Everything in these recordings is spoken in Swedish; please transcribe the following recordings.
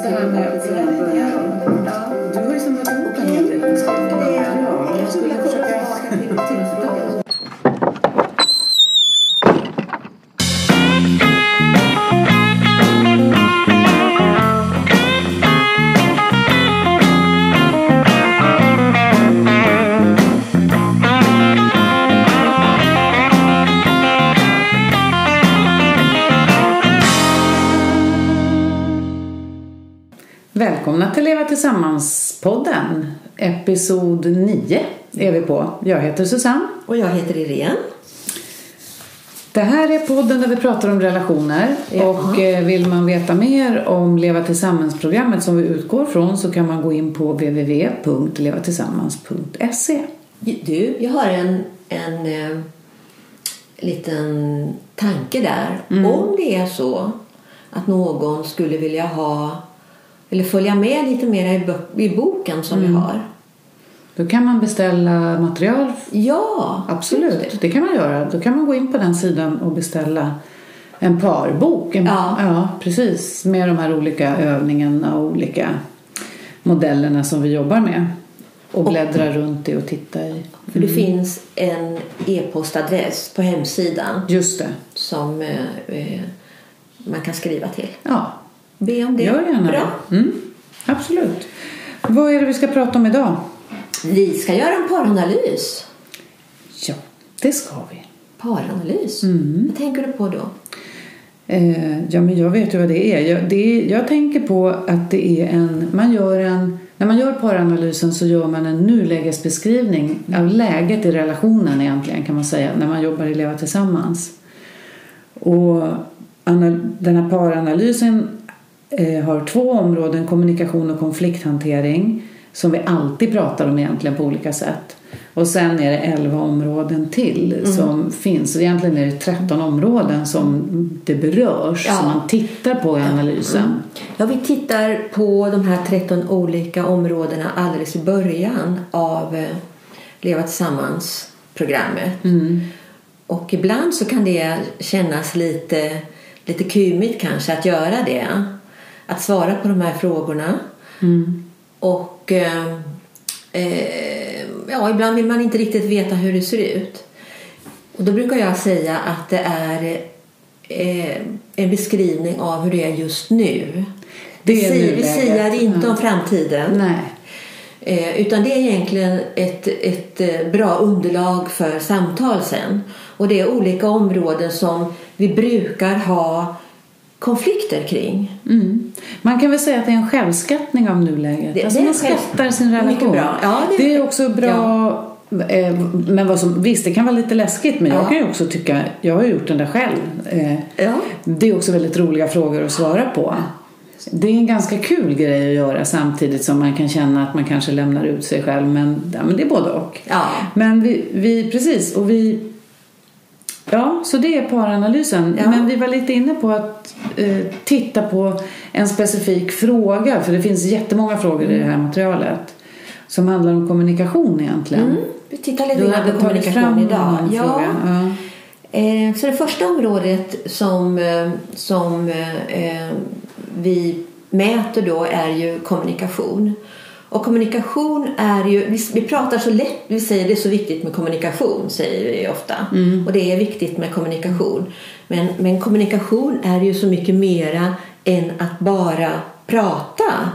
just det här med att börja. Du har ju samlat ihop en hel del beskrivningar. Ja, jag skulle försöka på. Jag heter Susanne. Och jag heter Irene. Det här är podden där vi pratar om relationer. Ja. Och eh, vill man veta mer om Leva Tillsammans-programmet som vi utgår från så kan man gå in på www.levatillsammans.se. Du, jag har en, en eh, liten tanke där. Om det är så att någon skulle vilja ha eller följa med lite mer i, bo- i boken som vi har. Då kan man beställa material. Ja, Absolut, det kan man göra. Då kan man gå in på den sidan och beställa en parbok. En, Ja. ja, precis. Med de här olika övningarna och olika modellerna som vi jobbar med. Och bläddra runt i och titta i. För det finns en e-postadress på hemsidan Just det. som eh, eh, man kan skriva till. Ja, Be om det. gör gärna Bra. det. Mm, absolut. Vad är det vi ska prata om idag? Vi ska göra en paranalys. Ja, det ska vi. Paranalys? Mm. Vad tänker du på då? Eh, ja, men jag vet ju vad det är. Jag, det är. jag tänker på att det är en... Man gör en när man gör paranalysen så gör man en nulägesbeskrivning av läget i relationen egentligen kan man säga när man jobbar i Leva Tillsammans. Och den här paranalysen eh, har två områden, kommunikation och konflikthantering som vi alltid pratar om egentligen på olika sätt. Och sen är det 11 områden till som finns. Så egentligen är det 13 områden som det berörs, Ja. som man tittar på i analysen. Ja, vi tittar på de här 13 olika områdena alldeles i början av eh, Leva tillsammans-programmet. Mm. Och ibland så kan det kännas lite, lite kymigt kanske att göra det. Att svara på de här frågorna. Mm. Och eh, eh, ja, ibland vill man inte riktigt veta hur det ser ut. Och då brukar jag säga att det är eh, en beskrivning av hur det är just nu. Det är vi, säger, vi säger inte Ja. om framtiden. Nej. Eh, utan det är egentligen ett, ett eh, bra underlag för samtal sen. Och det är olika områden som vi brukar ha konflikter kring. Mm. Man kan väl säga att det är en självskattning av nuläget. Det- alltså det är man skattar sin relation. Bra. Ja, det- det är också bra. Eh, men vad som, visst, det kan vara lite läskigt men Ja. jag kan ju också tycka, jag har gjort den där själv. Eh, Ja. det är också väldigt roliga frågor att svara på. Det är en ganska kul grej att göra samtidigt som man kan känna att man kanske lämnar ut sig själv. Men, ja, men det är både och. Ja. Men vi, vi precis, och vi... Ja, så det är paranalysen. Ja. Men vi var lite inne på att eh, titta på en specifik fråga, för det finns jättemånga frågor i det här materialet som handlar om kommunikation egentligen. Mm. Vi tittar lite grann på kommunikation idag. Ja. Ja. Eh, så det första området som, eh, som eh, eh, vi mäter då är ju kommunikation. Och kommunikation är ju, vi, vi pratar så lätt, vi säger det är så viktigt med kommunikation, säger vi ofta. Och det är viktigt med kommunikation. Men, men kommunikation är ju så mycket mera än att bara prata.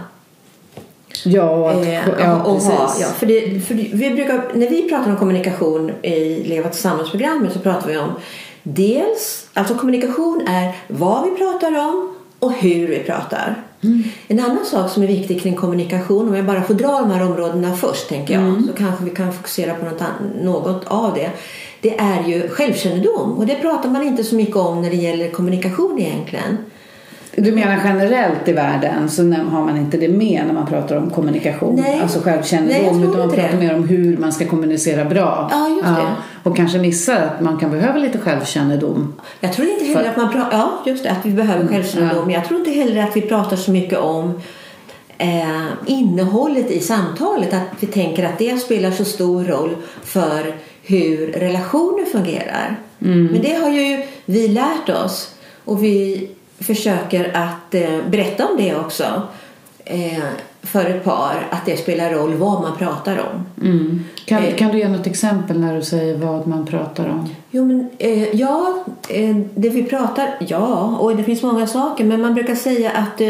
Ja, att, Eh, ja, och precis. ha, ja, för det, för vi brukar, när vi pratar om kommunikation i Leva tillsammans-programmet så pratar vi om dels, alltså kommunikation är vad vi pratar om och hur vi pratar. Mm. En annan sak som är viktig kring kommunikation, om jag bara får dra de här områdena först tänker jag, Mm. så kanske vi kan fokusera på något, något av det. Det är ju självkännedom och det pratar man inte så mycket om när det gäller kommunikation egentligen. Du menar generellt i världen så har man inte det med när man pratar om kommunikation? Nej. Alltså självkännedom utan man pratar det. mer om hur man ska kommunicera bra. Ja, just det. Och kanske missar att man kan behöva lite självkännedom. Jag tror inte heller För- att man pratar, ja just det, att vi behöver självkännedom. ja. Jag tror inte heller att vi pratar så mycket om eh, innehållet i samtalet. Att vi tänker att det spelar så stor roll för hur relationer fungerar. Men det har ju vi lärt oss och vi försöker att eh, berätta om det också. eh, för ett par att det spelar roll vad man pratar om. Mm. Kan, Eh. kan du ge något exempel när du säger vad man pratar om? Jo, men, eh, ja, eh, det vi pratar... Ja, och det finns många saker. Men man brukar säga att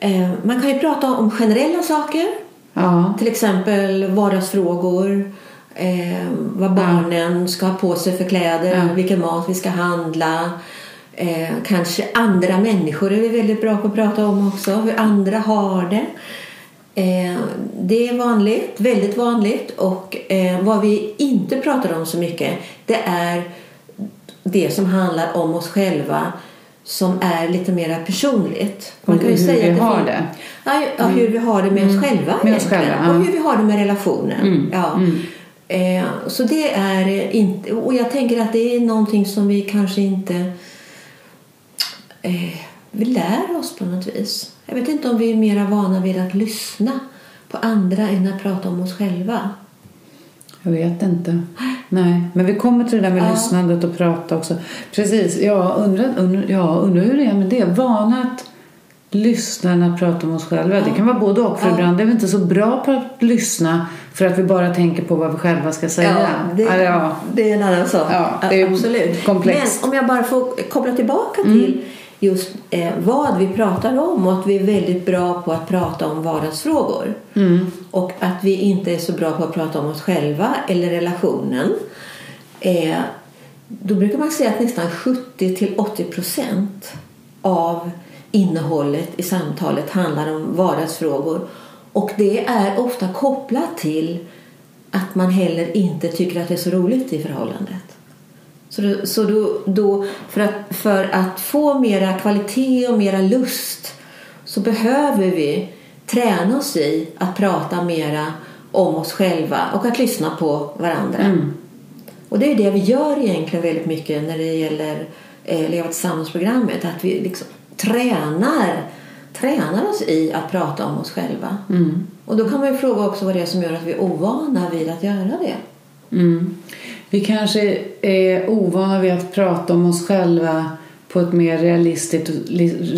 eh, man kan ju prata om generella saker. Ja. Till exempel vardagsfrågor. Vad barnen ska ha på sig för kläder. Ja. Vilken mat vi ska handla. Eh, kanske andra människor är vi väldigt bra på att prata om också. Hur andra har det. Eh, det är vanligt, väldigt vanligt. Och eh, vad vi inte pratar om så mycket det är det som handlar om oss själva som är lite mer personligt. Och hur vi har fin- det. Ja, ja, hur vi har det med oss själva Med oss själva, ja. Och hur vi har det med relationen. Mm, Ja. mm. Eh, så det är inte... Och jag tänker att det är någonting som vi kanske inte... Eh, vi lär oss på något vis. Jag vet inte om vi är mer vana vid att lyssna på andra än att prata om oss själva. Jag vet inte. Nej, men vi kommer till det där med Ja. lyssnandet och prata också. Precis, jag undrar, undrar, ja, undrar hur det är med det. Vana att lyssna än att prata om oss själva. Det kan vara både och. För Ja. ibland är vi inte så bra på att lyssna för att vi bara tänker på vad vi själva ska säga. det, Eller, ja. det är en annan sak. Ja, det är Absolut. komplext. Men om jag bara får koppla tillbaka Mm. Just eh, vad vi pratar om och att vi är väldigt bra på att prata om vardagsfrågor. Mm. Och att vi inte är så bra på att prata om oss själva eller relationen. Eh, då brukar man säga att nästan 70 till 80 procent av innehållet i samtalet handlar om vardagsfrågor. Och det är ofta kopplat till att man heller inte tycker att det är så roligt i förhållandet. Så, då, så då, då, för, att, för att få mera kvalitet och mera lust så behöver vi träna oss i att prata mera om oss själva och att lyssna på varandra. Mm. Och det är det vi gör egentligen väldigt mycket när det gäller eh, Leva tillsammans-programmet. Att vi liksom tränar, tränar oss i att prata om oss själva. Mm. Och då kan man ju fråga också vad det är som gör att vi är ovana vid att göra det. Mm. Vi kanske är ovana vid att prata om oss själva på ett mer realistiskt,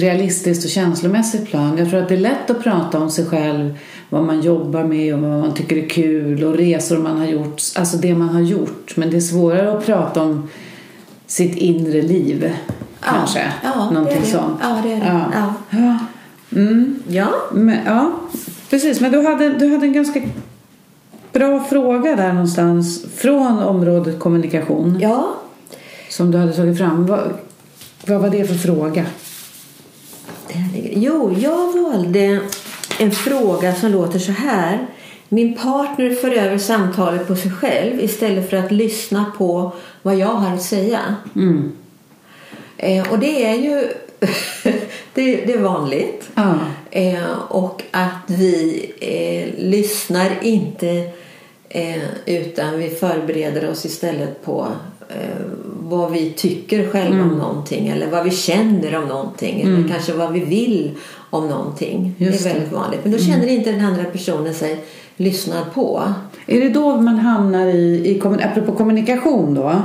realistiskt och känslomässigt plan. Jag tror att det är lätt att prata om sig själv, vad man jobbar med och vad man tycker är kul och resor man har gjort, alltså det man har gjort. Men det är svårare att prata om sitt inre liv, kanske. Ja, Någonting det det. sånt. Ja, det är det. Ja. Ja. Ja. Mm. Ja. Men, ja, precis. Men du hade, du hade en ganska bra fråga där någonstans från området kommunikation ja. som du hade tagit fram. Vad, vad var det för fråga? Jo, jag valde en fråga som låter så här. Min partner för över samtalet på sig själv istället för att lyssna på vad jag har att säga. Mm. Eh, och det är ju det, det är vanligt. Ja. Eh, och att vi eh, lyssnar inte eh, utan vi förbereder oss istället på eh, vad vi tycker själva om någonting eller vad vi känner om någonting eller kanske vad vi vill om någonting. Just det är väldigt vanligt. Men då känner inte den andra personen sig lyssnad på. Är det då man hamnar i, i apropå kommunikation då?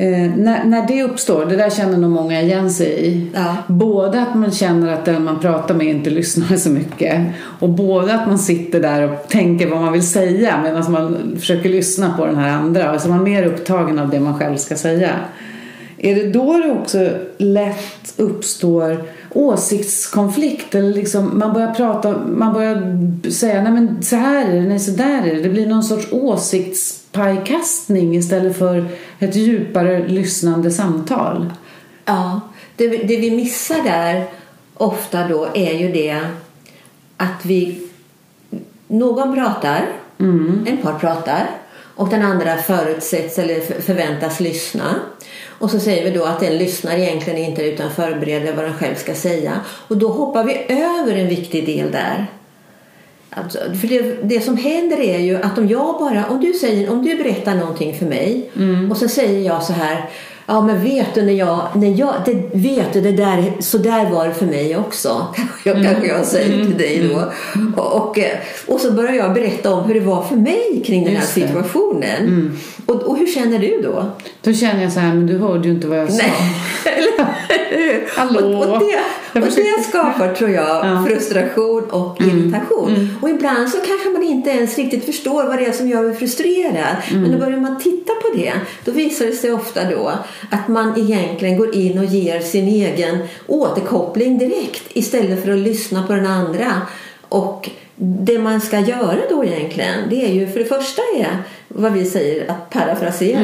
Eh, när, när det uppstår, det där känner nog många igen sig i. Ja. Både att man känner att den man pratar med inte lyssnar så mycket och både att man sitter där och tänker vad man vill säga medan man försöker lyssna på den här andra. Alltså man är mer upptagen av det man själv ska säga. Är det då det också lätt uppstår åsiktskonflikt eller liksom man börjar prata, man börjar säga nej men så här är det, nej så där är det. Det blir någon sorts åsiktspajkastning istället för ett djupare lyssnande samtal. Ja, det, det vi missar där ofta då är ju det att vi någon pratar, en par pratar och den andra förutsätts eller för- förväntas lyssna. Och så säger vi då att den lyssnar egentligen inte utan förbereder vad den själv ska säga. Och då hoppar vi över en viktig del där. Alltså, för det, det som händer är ju att om jag bara, om du, säger, om du berättar någonting för mig och så säger jag så här Ja, men vet du när jag, när jag det, vet du det där, så där var det för mig också. Jag, Mm. Kanske jag säger till dig då. Och, och, eh, och så börjar jag berätta om hur det var för mig kring den här det. Mm. situationen. Och, och hur känner du då? Då känner jag så här, men du hörde ju inte vad jag sa. Hallå? Och, och, det, och det skapar, tror jag, Ja. Mm. frustration och irritation. Och ibland så kanske man inte ens riktigt förstår vad det är som gör mig frustrerad. Mm. Men då börjar man titta på det. Då visar det sig ofta då att man egentligen går in och ger sin egen återkoppling direkt istället för att lyssna på den andra. Och det man ska göra då egentligen, det är ju för det första är vad vi säger att parafrasera.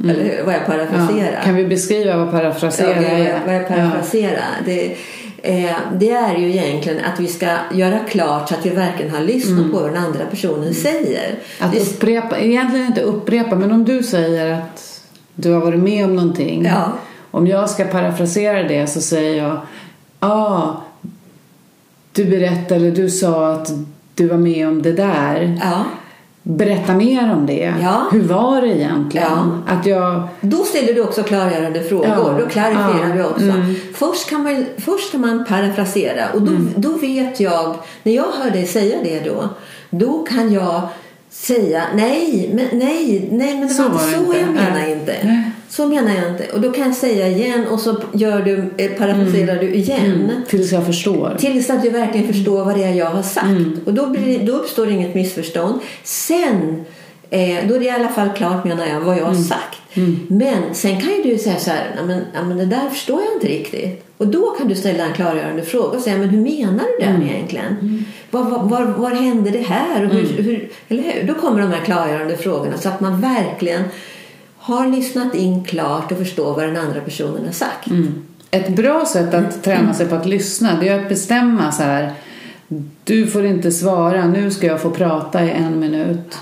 Eller hur? vad jag parafraserar. Mm, Ja. Kan vi beskriva vad parafrasera Ja, är. Vad är Ja. parafrasera? Det, eh, det är ju egentligen att vi ska göra klart så att vi verkligen har lyssnat på vad den andra personen säger. Mm. Att Det- upprepa, egentligen inte upprepa, men om du säger att du har varit med om någonting. Ja. Om jag ska parafrasera det så säger jag ah, du berättade, du sa att du var med om det där. ja. Berätta mer om det. Ja. Hur var det egentligen? Att jag... Då ställer du också klargörande frågor. Ja. Då klarifierar Ja. du också. Mm. Först, kan man, först kan man parafrasera och då, då vet jag, när jag hör dig säga det då, då kan jag säga nej, men, nej, nej, men det Så var inte så inte. jag menar inte. Nej. Så menar jag inte. Och då kan jag säga igen och så gör du, eh, parafraserar du igen. Mm, tills jag förstår. Tills att du verkligen förstår vad det är jag har sagt. Mm. Och då, blir, då uppstår inget missförstånd. Sen, eh, då är det i alla fall klart menar jag vad jag Mm. har sagt. Men sen kan ju du säga så här, "Nej, men, ja, men det där förstår jag inte riktigt. Och då kan du ställa en klargörande fråga och säga, men hur menar du Mm. det egentligen? Var, var, var, var hände det här? Och hur, Mm. hur, eller hur? Då kommer de här klargörande frågorna så att man verkligen har lyssnat in klart och förstår vad den andra personen har sagt. Mm. Ett bra sätt att träna sig på att lyssna det är att bestämma så här. Du får inte svara, nu ska jag få prata i en minut.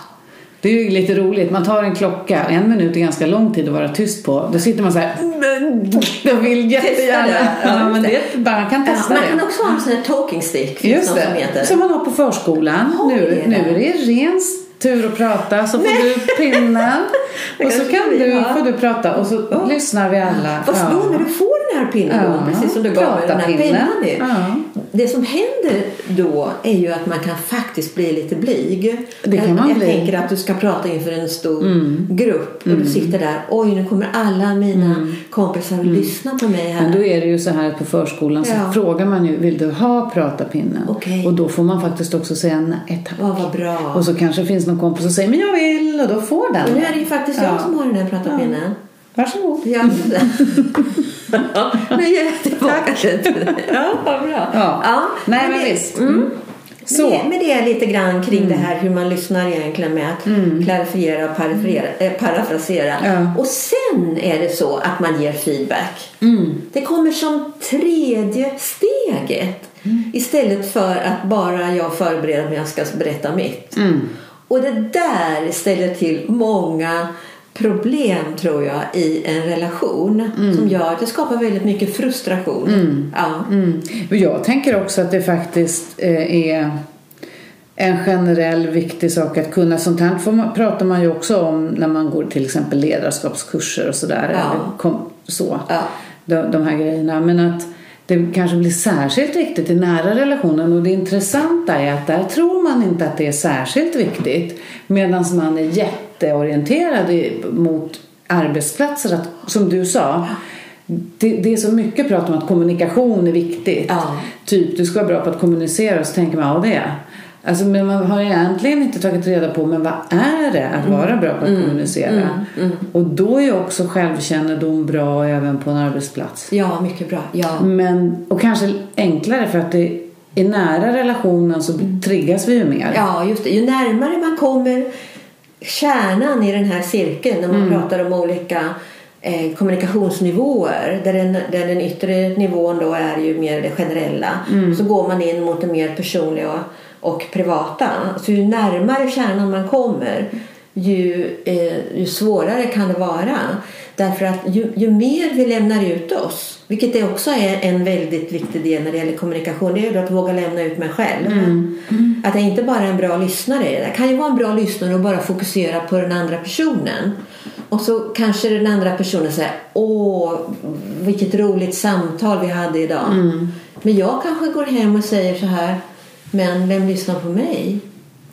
Det är ju lite roligt, man tar en klocka, en minut är ganska lång tid att vara tyst på. Då sitter man så här, "Men, jag vill jättegärna. Det. Ja, Ja, men det, man kan Ja, testa man kan det. också ha en sån här talking stick. Just något Som det, heter. som man har på förskolan. Nu, det? nu är det ren tur att prata, så får du pinnen. Det och så kan du, får du prata och så lyssnar vi alla. Vad då när du får den här pinnen Ja, precis som du gav mig den här pennan. Ja. Det som händer då är ju att man kan faktiskt bli lite blyg. Det kan jag, man jag bli. tänker att du ska prata inför en stor Mm. grupp och du sitter där. Oj, nu kommer alla mina kompisar att lyssna på mig här. Mm. Men då är det ju så här att på förskolan så Ja. frågar man ju, vill du ha pratapinnen? Okej. Och då får man faktiskt också säga nej tack. Ja, vad bra. Och så kanske finns någon kompis som säger, men jag vill och då får den. Och nu är det ju faktiskt Ja. jag som har den här pratapinnen. Varsågod. Ja, det. nu är jag tillbaka till det. Ja, vad bra. Ja. Nej, men det- visst. Mm. Så. Mm. Men, det, men det är lite grann kring det här hur man lyssnar egentligen med att klarifiera och. Äh, parafrasera. Ja. Och sen är det så att man ger feedback. Mm. Det kommer som tredje steget. Mm. Istället för att bara jag förbereder mig jag ska berätta mitt. Mm. Och det där ställer till många problem tror jag i en relation som gör att det skapar väldigt mycket frustration. Ja. Mm. Jag tänker också att det faktiskt eh, är en generell viktig sak att kunna. Sånt här får man, pratar man ju också om när man går till exempel ledarskapskurser och sådär. Ja. Kom, så. Ja. De, de här grejerna. Men att det kanske blir särskilt viktigt i nära relationen. Och det intressanta är att där tror man inte att det är särskilt viktigt. Medan man är jätteorienterad i, mot arbetsplatser. Att, som du sa. Det, det är så mycket prat om att kommunikation är viktigt. Ja. Typ, du ska vara bra på att kommunicera och så tänker man, ja det är Alltså, men man har egentligen inte tagit reda på men vad är det att vara bra på att kommunicera? Och då är ju också självkännedom bra även på en arbetsplats. ja, mycket bra. Ja. Men, och kanske enklare för att det i nära relationen så triggas vi ju mer. ja, just det. Ju närmare man kommer kärnan i den här cirkeln när man pratar om olika eh, kommunikationsnivåer där den, där den yttre nivån då är ju mer det generella så går man in mot det mer personliga och, och privata. Så ju närmare kärnan man kommer ju, eh, ju svårare kan det vara. Därför att ju, ju mer vi lämnar ut oss, vilket det också är en väldigt viktig del när det gäller kommunikation, det är ju att våga lämna ut mig själv. Att jag inte bara är en bra lyssnare. Jag kan ju vara en bra lyssnare och bara fokusera på den andra personen. Och så kanske den andra personen säger Åh, vilket roligt samtal vi hade idag. Mm. Men jag kanske går hem och säger så här Men vem lyssnar på mig?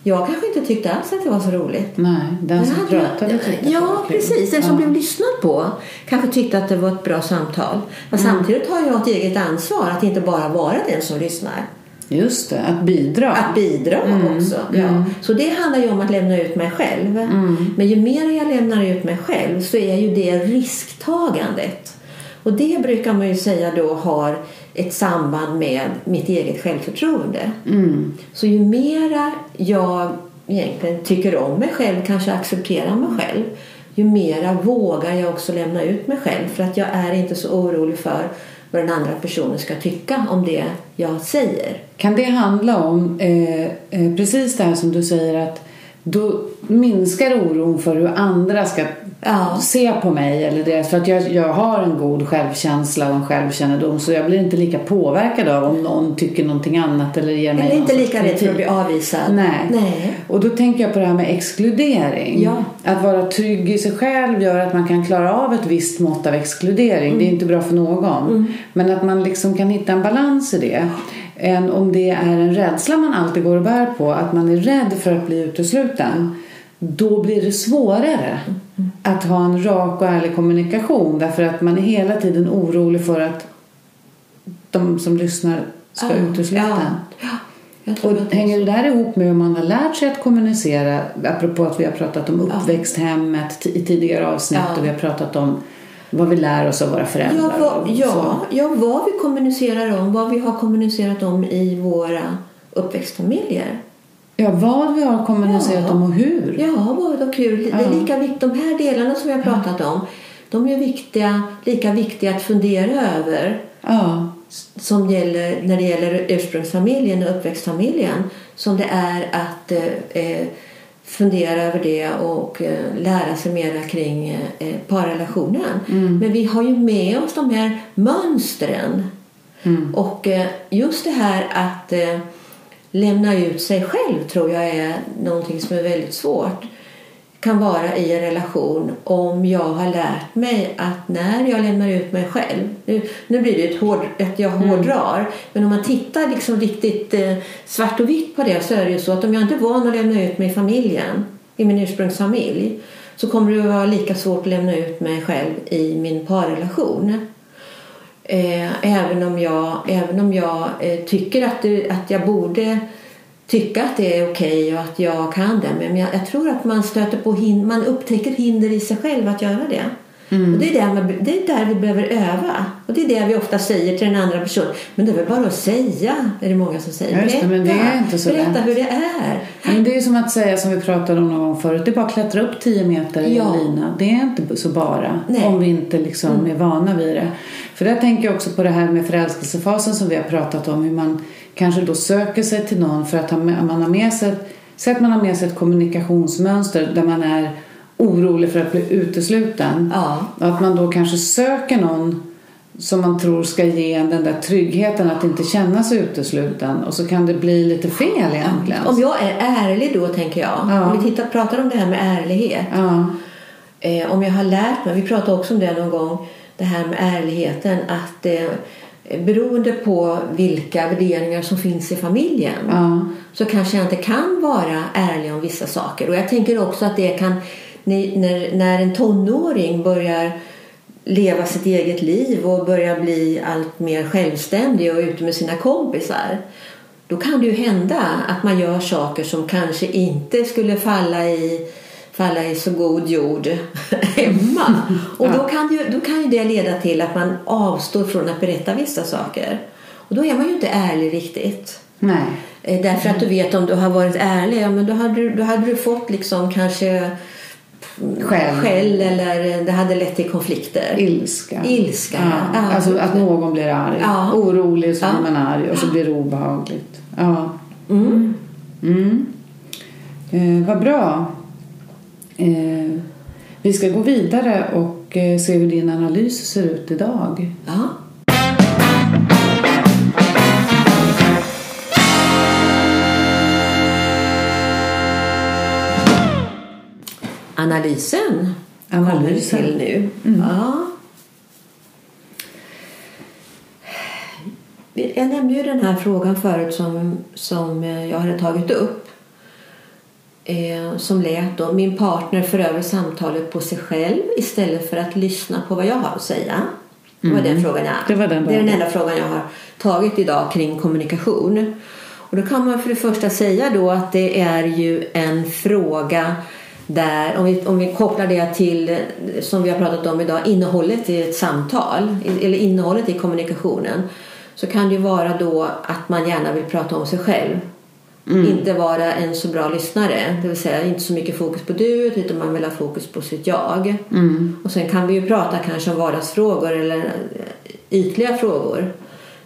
Jag kanske inte tyckte alls att det var så roligt. Nej, den som hade- pratade tyckte Ja, precis. Den som Ja. blev lyssnad på kanske tyckte att det var ett bra samtal. Men Mm. samtidigt har jag ett eget ansvar att inte bara vara den som lyssnar. Just det, att bidra. Att bidra Mm. också. Ja. Så det handlar ju om att lämna ut mig själv. Mm. Men ju mer jag lämnar ut mig själv så är ju det risktagandet. Och det brukar man ju säga då har ett samband med mitt eget självförtroende. Mm. Så ju mera jag egentligen tycker om mig själv, kanske accepterar mig själv, ju mera vågar jag också lämna ut mig själv. För att jag är inte så orolig för vad den andra personen ska tycka om det jag säger. Kan det handla om eh, eh, precis det här som du säger att då minskar oron för hur andra ska Ja. se på mig eller deras, för att jag, jag har en god självkänsla och en självkännedom så jag blir inte lika påverkad av om någon tycker någonting annat eller ger mig Eller inte lika rädd för att bli avvisad. Nej. Nej. Och då tänker jag på det här med exkludering. Ja. Att vara trygg i sig själv gör att man kan klara av ett visst mått av exkludering. Mm. Det är inte bra för någon. Men att man liksom kan hitta en balans i det. Än om det är en rädsla man alltid går och bär på. Att man är rädd för att bli utesluten. Då blir det svårare att ha en rak och ärlig kommunikation. Därför att man är hela tiden orolig för att de som lyssnar ska utesluta en. Ja. Ja. Och hänger det där ihop med hur man har lärt sig att kommunicera? Apropå att vi har pratat om uppväxthemmet i tidigare avsnitt Ja. och vi har pratat om vad vi lär oss av våra föräldrar. Ja, vad, och ja, ja, vad vi kommunicerar om, vad vi har kommunicerat om i våra uppväxtfamiljer. ja, vad vi har kommunicerat Ja. om och hur. Ja, vad och kul. Det är Ja. lika viktigt, de här delarna som vi har pratat om, de är viktiga, lika viktiga att fundera över Ja, som gäller, när det gäller ursprungsfamiljen och uppväxtfamiljen som det är att eh, eh, fundera över det och eh, lära sig mera kring eh, parrelationen. Men vi har ju med oss de här mönstren. Och eh, just det här att lämna ut sig själv tror jag är någonting som är väldigt svårt kan vara i en relation om jag har lärt mig att när jag lämnar ut mig själv nu, nu blir det ett hård, att jag hårdrar men om man tittar liksom riktigt eh, svart och vitt på det så är det ju så att om jag inte är van att lämna ut mig i familjen i min ursprungsfamilj så kommer det att vara lika svårt att lämna ut mig själv i min parrelation. Eh, även om jag, även om jag eh, tycker att, det, att jag borde tycka att det är okej och att jag kan det. Men jag, jag tror att man stöter på hin- man upptäcker hinder i sig själv att göra det. Och det, är där man, det är där vi behöver öva. Och det är det vi ofta säger till den andra personen. Men det är väl bara att säga, är det många som säger. Det, men det är inte så berätta lätt. hur det är. Men det är som att säga som vi pratade om någon gång förut. Det är bara att klättra upp 10 meter i Ja. en lina. Det är inte så bara. Nej. Om vi inte liksom är vana vid det. För där tänker jag också på det här med förälskelsefasen som vi har pratat om. Hur man kanske då söker sig till någon för att man har med sig Säg att man har med sig ett kommunikationsmönster där man är orolig för att bli utesluten. Ja. Och att man då kanske söker någon som man tror ska ge en den där tryggheten att inte känna sig utesluten. Och så kan det bli lite fel egentligen. Om jag är ärlig då tänker jag. Ja. Om vi tittar, pratar om det här med ärlighet. Ja. Eh, om jag har lärt mig, vi pratade också om det någon gång, det här med ärligheten. Att eh, beroende på vilka värderingar som finns i familjen Ja. så kanske jag inte kan vara ärlig om vissa saker. Och jag tänker också att det kan, när, när, en tonåring börjar leva sitt eget liv och börjar bli allt mer självständig och ute med sina kompisar då kan det ju hända att man gör saker som kanske inte skulle falla i, falla i så god jord hemma. Och då kan, ju, då kan ju det leda till att man avstår från att berätta vissa saker. Och då är man ju inte ärlig riktigt. Nej. Eh, Därför att du vet om du har varit ärlig, ja, men då hade, du, då hade du fått liksom kanske Skäll. skäll eller det hade lett till konflikter. Ilska. Ilska, Ja. ja. Alltså att någon blir arg. Ja. Orolig så blir man arg och så blir det obehagligt. Ja. Mm. Mm. Eh, vad bra. Eh, vi ska gå vidare och eh, se hur din analys ser ut idag. Ja. Analysen Analysen. till nu. Mm. Ja. Jag nämnde ju den här frågan förut som, som jag hade tagit upp. Eh, som lät då min partner för över samtalet på sig själv istället för att lyssna på vad jag har att säga. Det var den frågan jag, Det var den det är den enda frågan jag har tagit idag kring kommunikation. Och då kan man för det första säga då att det är ju en fråga där, om vi, om vi kopplar det till, som vi har pratat om idag, innehållet i ett samtal, eller innehållet i kommunikationen, så kan det ju vara då att man gärna vill prata om sig själv. Inte vara en så bra lyssnare, det vill säga inte så mycket fokus på du utan man vill ha fokus på sitt jag. Och sen kan vi ju prata kanske om vardagsfrågor eller ytliga frågor.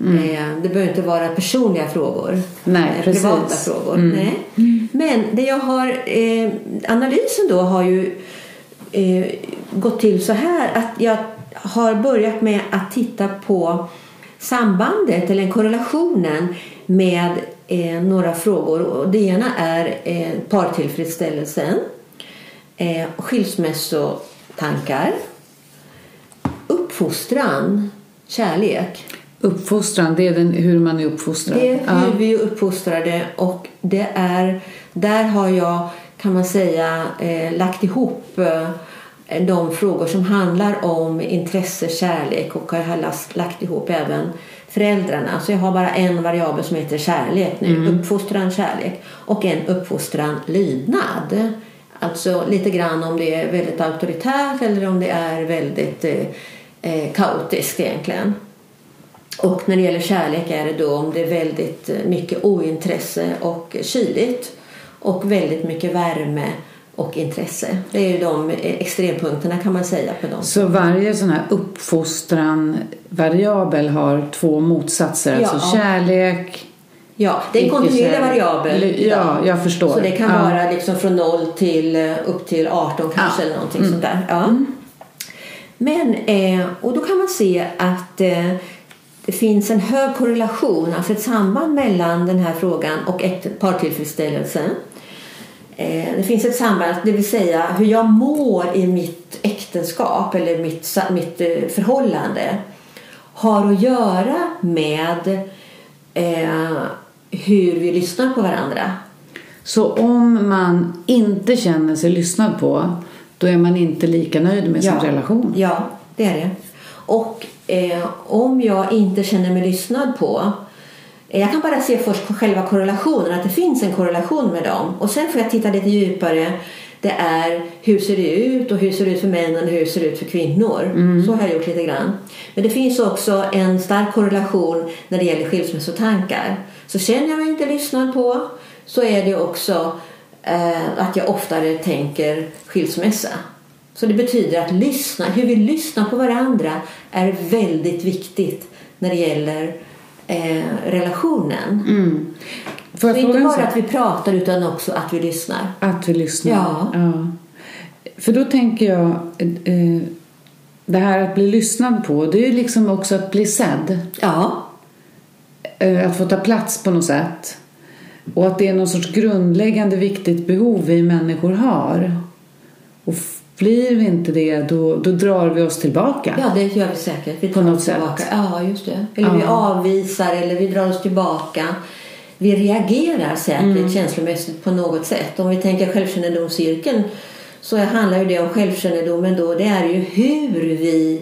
Eh, Det behöver inte vara personliga frågor. Nej, eh, precis. Privata frågor. Nej. Men det jag har, eh, analysen då har ju eh, gått till så här att jag har börjat med att titta på sambandet eller korrelationen med eh, några frågor. Och det ena är eh, partillfredsställelsen, eh, skilsmässotankar, uppfostran, kärlek. Uppfostran, det är den, hur man är uppfostrad. Det är Ja. hur vi är uppfostrade och det är, där har jag kan man säga eh, lagt ihop eh, de frågor som handlar om intresse, kärlek och jag har lagt, lagt ihop även föräldrarna. Så jag har bara en variabel som heter kärlek nu. Uppfostran, kärlek och en uppfostran, lydnad. Alltså lite grann om det är väldigt auktoritärt eller om det är väldigt eh, eh, kaotiskt egentligen. Och när det gäller kärlek är det då om det är väldigt mycket ointresse och kyligt och väldigt mycket värme och intresse. Det är ju de extrempunkterna kan man säga på dem. Så varje sån här uppfostran-variabel har två motsatser. Ja. Alltså kärlek, Ja, det är en kontinuerlig variabel. Ja, jag förstår. Så det kan Ja. vara liksom från 0 till eh, upp till 18 kanske Ja. eller någonting sånt där. Ja. Men, eh, och då kan man se att eh, det finns en hög korrelation, alltså ett samband mellan den här frågan och ett partillfredsställelse. Eh, det finns ett samband, det vill säga hur jag mår i mitt äktenskap eller mitt, mitt eh, förhållande har att göra med eh, hur vi lyssnar på varandra. Så om man inte känner sig lyssnad på, då är man inte lika nöjd med sin relation. Ja, det är det. Och eh, om jag inte känner mig lyssnad på eh, jag kan bara se först på själva korrelationen, att det finns en korrelation med dem. Och sen får jag titta lite djupare. Det är hur ser det ut och hur ser det ut för männen och hur ser det ut för kvinnor. Så har jag gjort lite grann. Men det finns också en stark korrelation när det gäller skilsmässotankar. Så känner jag mig inte lyssnad på så är det också eh, att jag oftare tänker skilsmässa. Så det betyder att lyssna, hur vi lyssnar på varandra är väldigt viktigt när det gäller eh, relationen. Mm. Så inte bara sak? att vi pratar utan också att vi lyssnar. Att vi lyssnar. Ja. För då tänker jag, eh, det här att bli lyssnad på, det är ju liksom också att bli sedd. Ja, Eh, Att få ta plats på något sätt. Och att det är någon sorts grundläggande viktigt behov vi människor har. Och blir vi inte det, då, då drar vi oss tillbaka. ja det gör vi säkert. Vi På något tillbaka. sätt. Ja, just det. Eller vi Ja. avvisar eller vi drar oss tillbaka. Vi reagerar säkert Mm. känslomässigt på något sätt. Om vi tänker självkännedomscirkeln så handlar ju det om självkännedomen då. Det är ju hur vi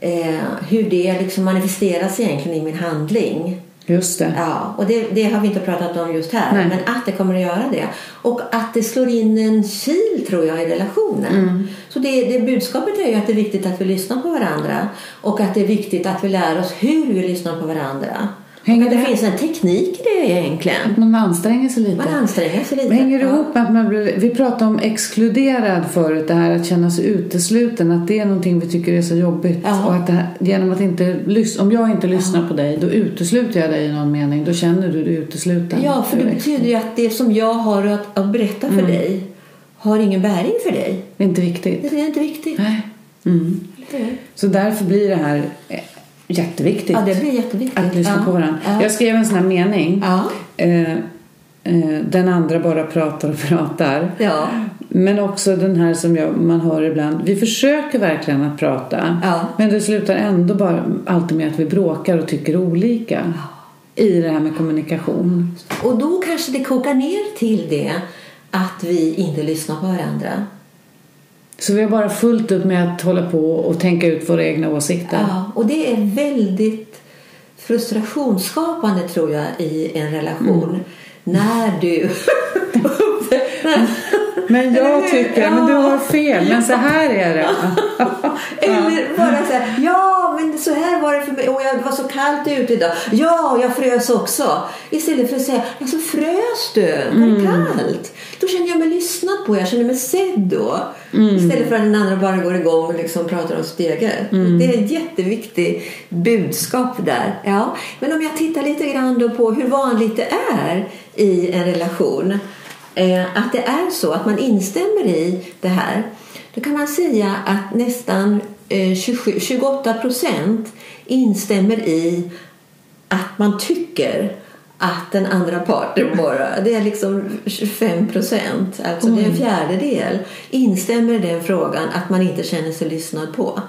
eh, hur det liksom manifesteras egentligen i min handling. Just det. Ja, och det, det har vi inte pratat om just här. Nej. Men att det kommer att göra det. Och att det slår in en kil tror jag i relationen. Mm. Så det, det budskapet är ju att det är viktigt att vi lyssnar på varandra. Och att det är viktigt att vi lär oss hur vi lyssnar på varandra. Hänger att det, det finns en teknik i det egentligen. Man anstränger sig lite. Man anstränger sig lite. Hänger det Ja. ihop med att man blir, vi pratade om exkluderad förut, det här att känna sig utesluten, att det är någonting vi tycker är så jobbigt. Ja. Och att här, genom att inte, lys- om jag inte lyssnar på dig, då utesluter jag dig i någon mening. Då känner du dig utesluten. Ja, för det betyder ju att det som jag har att, att berätta Mm. för dig har ingen bäring för dig. Det är inte viktigt. Det är inte viktigt. Nej. Mm. Så därför blir det här jätteviktigt. Ja, det blir jätteviktigt. Att lyssna ja. på varandra. Ja. Jag skrev en sån här mening. Ja. Eh, eh, den andra bara pratar och pratar. ja. Men också den här som jag, man hör ibland. Vi försöker verkligen att prata. Men det slutar ändå bara alltid med att vi bråkar och tycker olika. I det här med kommunikation. Och då kanske det kokar ner till det att vi inte lyssnar på varandra. Så vi har bara fullt upp med att hålla på och tänka ut våra egna åsikter. Ja, och det är väldigt frustrationsskapande tror jag i en relation. När du... Men jag tycker, men du har fel, men så här är det. Eller bara så här, ja men så här var det för mig och jag, det var så kallt ute idag. Ja, jag frös också. Istället för att säga, ja så frös du, var det kallt? Då känner jag mig lyssnad på, jag känner mig sedd då. Istället för att den andra bara går igång och liksom pratar om sitt eget. Det är ett jätteviktigt budskap där. Ja. Men om jag tittar lite grann på hur vanligt det är i en relation. Eh, att det är så att man instämmer i det här. Då kan man säga att nästan eh, 27, 28 procent instämmer i att man tycker att den andra parten bara, det är liksom 25 procent, alltså det är en fjärdedel, instämmer i den frågan att man inte känner sig lyssnad på.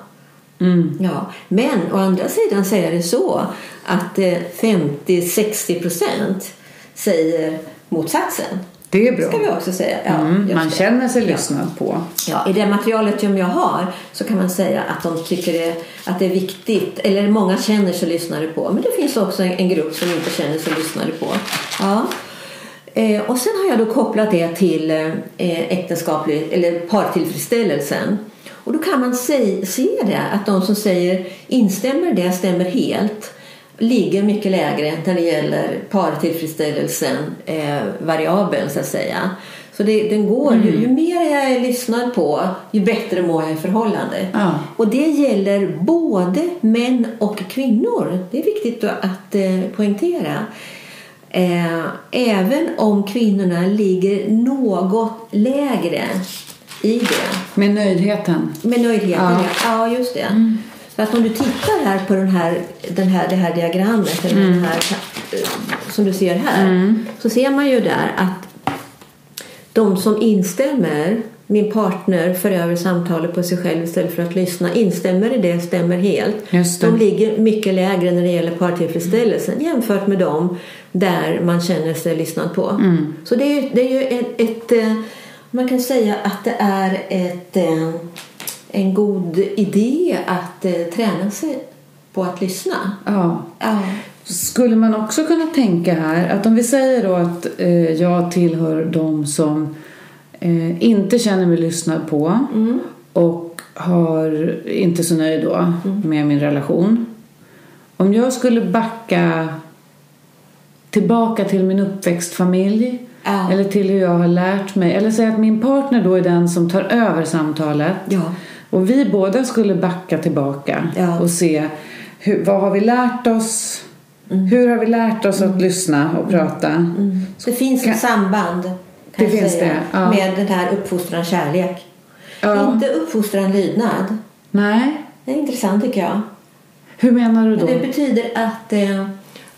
Ja. Men å andra sidan säger det så att eh, 50-60 procent säger motsatsen. Det är Det ska vi bra. också säga. Ja, Mm, man det. känner sig Ja. lyssnad på. Ja, I det materialet som jag har så kan man säga att de tycker det, att det är viktigt, eller många känner sig lyssnade på. Men det finns också en, en grupp som inte känner sig lyssnade på. Ja. Eh, och sen har jag då kopplat det till eh, äktenskaplig, eller partillfredsställelsen. Och då kan man se, se det att de som säger instämmer det stämmer helt ligger mycket lägre när det gäller partillfredsställelsen, eh, variabeln så att säga. Så det, den går, ju, ju mer jag är lyssnad på, ju bättre mår jag i förhållande. Ja. Och det gäller både män och kvinnor. Det är viktigt att, eh, poängtera. Eh, även om kvinnorna ligger något lägre i det. Med nöjdheten. Med nöjdheten, ja. Ja. ja. just det. För att om du tittar här på den här, den här, det här diagrammet, eller den här, eh, som du ser här, så ser man ju där att de som instämmer, min partner för över samtalet på sig själv istället för att lyssna, instämmer i det, stämmer helt. De ligger mycket lägre när det gäller partillfredsställelsen jämfört med dem där man känner sig lyssnad på. Så det är det är ju ett, ett, eh, man kan säga att det är ett, eh, en god idé att eh, träna sig på att lyssna. Ja. Ja. Skulle man också kunna tänka här att om vi säger då att eh, jag tillhör de som eh, inte känner mig lyssnad på och har inte så nöjd då med min relation. Om jag skulle backa tillbaka till min uppväxtfamilj Ja. eller till hur jag har lärt mig eller säga att min partner då är den som tar över samtalet Ja. Och vi båda skulle backa tillbaka Ja. och se hur, vad har vi lärt oss? Mm. Hur har vi lärt oss att lyssna och prata? Det finns ett samband Det finns det, ja. med den här uppfostran kärlek. Ja. Inte uppfostran lydnad. Nej, Det är intressant tycker jag. hur menar du då? Det betyder att eh,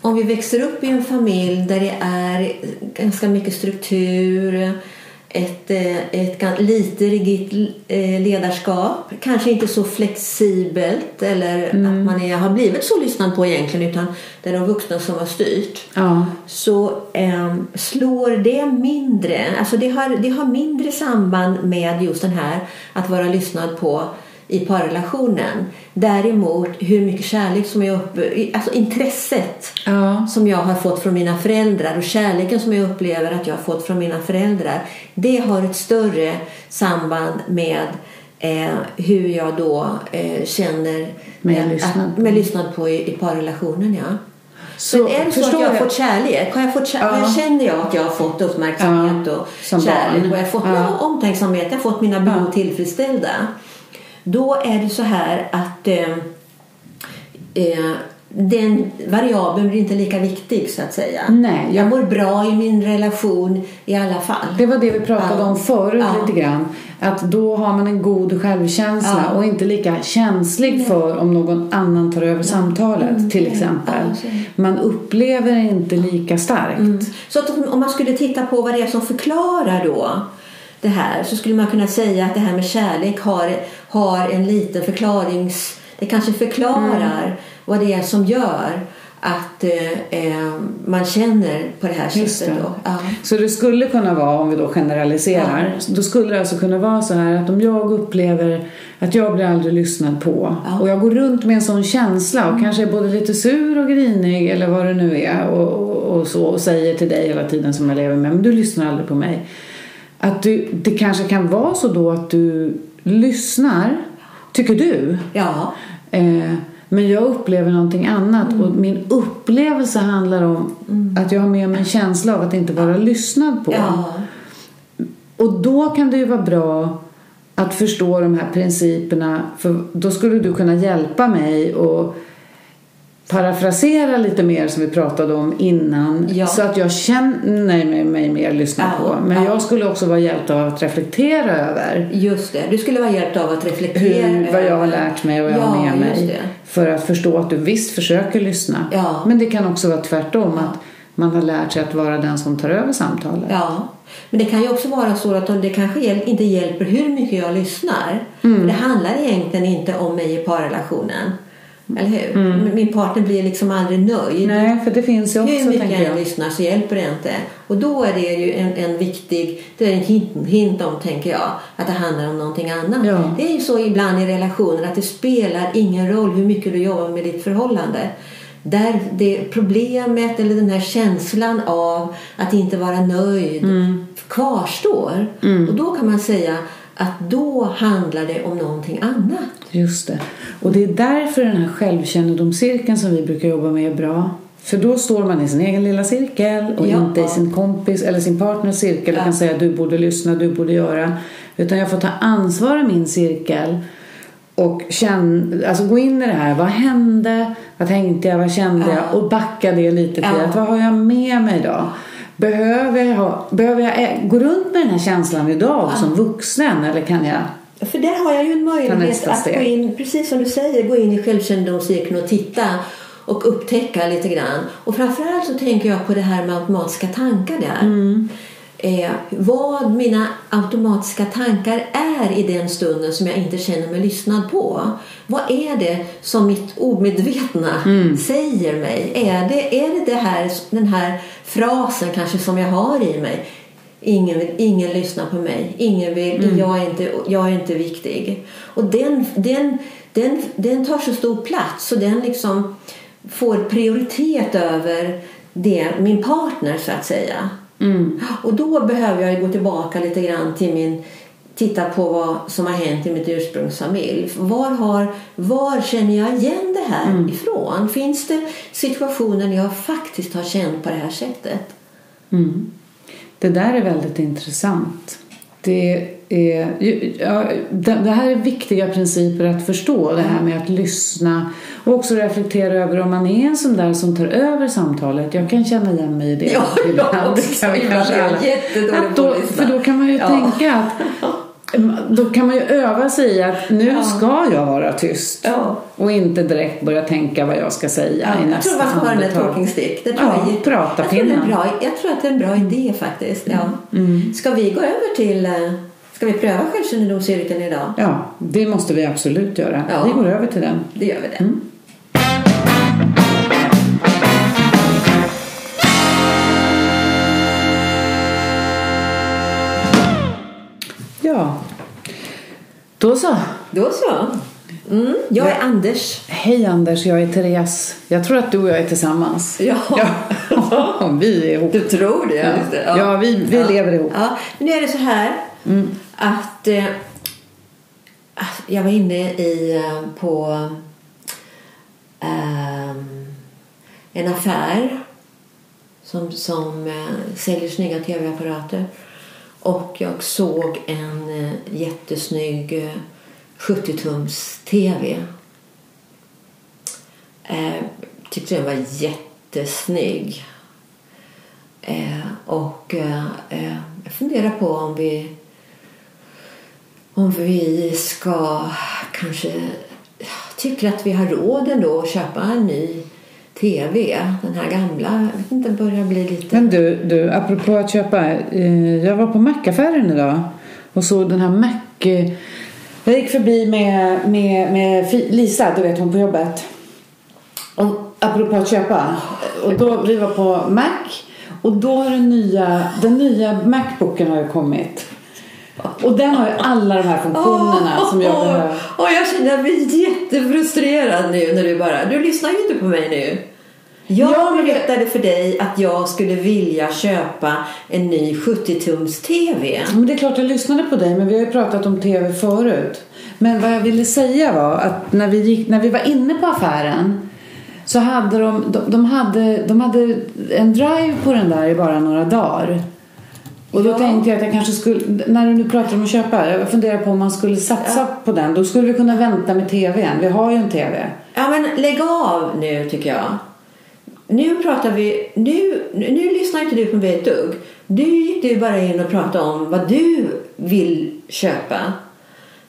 om vi växer upp i en familj där det är ganska mycket struktur, ett, eh, ett lite rigitt eh, ledarskap, kanske inte så flexibelt eller att man är, har blivit så lyssnad på egentligen utan det är de vuxna som har styrt. Ja, så eh, slår det mindre, alltså det har, det har mindre samband med just den här att vara lyssnad på i parrelationen. Däremot hur mycket kärlek som jag upp, alltså intresset ja, som jag har fått från mina föräldrar och kärleken som jag upplever att jag har fått från mina föräldrar. Det har ett större samband med eh, hur jag då eh, känner Med lyssnad att, på. med lyssnad på i, i parrelationen. Ja. Så, Men är det så att jag har jag? fått kärlek? Har jag fått kär- Ja. känner jag att jag har fått uppmärksamhet Ja, och kärlek barn. och jag har fått ja. omtänksamhet, jag har fått mina behov Ja. tillfredsställda. Då är det så här att eh, eh, den variabeln blir inte lika viktig så att säga. Nej, jag- Jag mår bra i min relation i alla fall. Det var det vi pratade Ja. om förut Ja. lite grann. Att då har man en god självkänsla Ja. och inte lika känslig för om någon annan tar över samtalet till exempel. Mm. Så är det. Man upplever det inte lika starkt. Så att om- om man skulle titta på vad det är som förklarar då det här så skulle man kunna säga att det här med kärlek har, har en liten förklarings... Det kanske förklarar Mm. vad det är som gör att eh, eh, man känner på det här sättet. Då. Ja. Så det skulle kunna vara, om vi då generaliserar, då skulle det alltså kunna vara så här att om jag upplever att jag blir aldrig lyssnad på Ja. och jag går runt med en sån känsla och kanske är både lite sur och grinig eller vad det nu är och, och, och så och säger till dig hela tiden som jag lever med, men du lyssnar aldrig på mig. Att du, det kanske kan vara så då att du lyssnar, tycker du, ja. Eh, men jag upplever någonting annat och min upplevelse handlar om att jag har med mig en känsla av att inte vara lyssnad på. ja. Och då kan det ju vara bra att förstå de här principerna för då skulle du kunna hjälpa mig och parafrasera lite mer som vi pratade om innan Ja. så att jag känner mig, mig mer lyssnad Ja, på. Men ja. jag skulle också vara hjälpt av att reflektera över Just det. Du skulle vara hjälpt av att reflektera hur, vad jag har lärt mig och vad jag ja, har med mig. För att förstå att du visst försöker lyssna. Men det kan också vara tvärtom. Att man har lärt sig att vara den som tar över samtalet. Ja, men det kan ju också vara så att det kanske inte hjälper hur mycket jag lyssnar. Mm. För det handlar egentligen inte om mig i parrelationen. Eller hur? Min partner blir liksom aldrig nöjd. Mm. Nej, för det finns ju också Hur mycket jag jag. lyssnar så hjälper det inte. Och då är det ju en, en viktig, det är en hint, hint om tänker jag, att det handlar om någonting annat. Ja. Det är ju så ibland i relationer att det spelar ingen roll hur mycket du jobbar med ditt förhållande. Där det problemet eller den här känslan av att inte vara nöjd Mm. kvarstår. Och då kan man säga att då handlar det om någonting annat. Just det. Och det är därför den här självkännedomscirkeln som vi brukar jobba med är bra. För då står man i sin egen lilla cirkel och Ja. inte i sin kompis eller sin partners cirkel och Ja. kan säga du borde lyssna, du borde göra. Utan jag får ta ansvar i min cirkel och känn, alltså gå in i det här. Vad hände? Vad tänkte jag? Vad kände Ja. jag? Och backa det lite till att vad har jag med mig idag? Behöver jag, ha, behöver jag gå runt med den här känslan idag som vuxen eller kan jag? För där har jag ju en möjlighet att gå in, precis som du säger, gå in i självkännedomscirkeln och titta och upptäcka lite grann. Och framförallt så tänker jag på det här med automatiska tankar där. Mm. Eh, vad mina automatiska tankar är i den stunden som jag inte känner mig lyssnad på. Vad är det som mitt omedvetna Mm. säger mig? Är det, är det, det här, den här frasen kanske som jag har i mig? Ingen, vill, ingen lyssnar på mig. Ingen vill, Mm. jag, är inte, jag är inte viktig. Och den, den, den, den tar så stor plats och den liksom får prioritet över det, min partner så att säga. Mm. Och då behöver jag gå tillbaka lite grann till min titta på vad som har hänt i mitt ursprungsfamilj. Var, har, var känner jag igen det här Mm. ifrån? Finns det situationer när jag faktiskt har känt på det här sättet? Mm. Det där är väldigt intressant. Det, är, ja, det här är viktiga principer att förstå. Det här med att lyssna och också reflektera över om man är en sån där som tar över samtalet. Jag kan känna igen mig i det. Ja, jag ibland. också. Kan vi Ibland kanske är jag jättedålig på då, att lyssna. För då kan man ju Ja. tänka att då kan man ju öva sig i att nu Ja. ska jag vara tyst Ja. och inte direkt börja tänka vad jag ska säga i jag nästa tror man ska ha den där andetag. talking stick. Det tror Ja, jag, prata jag, tror det är bra, jag tror att det är en bra idé faktiskt. Ja. Mm. Ska vi gå över till... eh, Ska vi pröva självkännedomscirkeln idag? Ja, det måste vi absolut göra. Ja. Vi går över till den. Det gör vi det. Mm. Då så. Då så. Mm, jag är Anders. Hej Anders, jag är Therese. Jag tror att du och jag är tillsammans. Ja. Ja, vi är ihop. Du tror det? Ja, det. ja vi, vi lever ihop. Ja, nu är det så här att eh, jag var inne i, eh, på eh, en affär som, som eh, säljer snygga tv-apparater och jag såg en eh, jättesnygg eh, 70-tums tv. Eh, tyckte den var jättesnygg. Eh, och eh, eh, jag funderar på om vi om vi ska kanske tycker att vi har råd ändå att köpa en ny tv. Den här gamla, jag vet inte, börjar bli lite... Men du, du, apropå att köpa. Eh, jag var på mackaffären idag och såg den här Mac... eh, Jag gick förbi med, med, med Lisa, du vet hon på jobbet. Och apropå att köpa. Och då, vi var på Mac. Och då har den nya, den nya Macbooken har ju kommit. Och den har ju alla de här funktionerna som jag behöver. Åh, jag känner mig jättefrustrerad nu när du bara, du lyssnar ju inte på mig nu. Jag Ja, berättade för dig att jag skulle vilja köpa en ny 70-tums TV. Men det är klart jag lyssnade på dig men vi har ju pratat om tv förut. Men vad jag ville säga var att när vi, gick, när vi var inne på affären så hade de, de, de, hade, de hade en drive på den där i bara några dagar. Och då Ja. tänkte jag att jag kanske skulle, när du nu pratar om att köpa, jag funderar på om man skulle satsa på den. Då skulle vi kunna vänta med tvn. Vi har ju en tv. Ja men lägg av nu tycker jag. Nu pratar vi, nu, nu lyssnar inte du på mig ett dugg. Du gick du bara in och pratade om vad du vill köpa.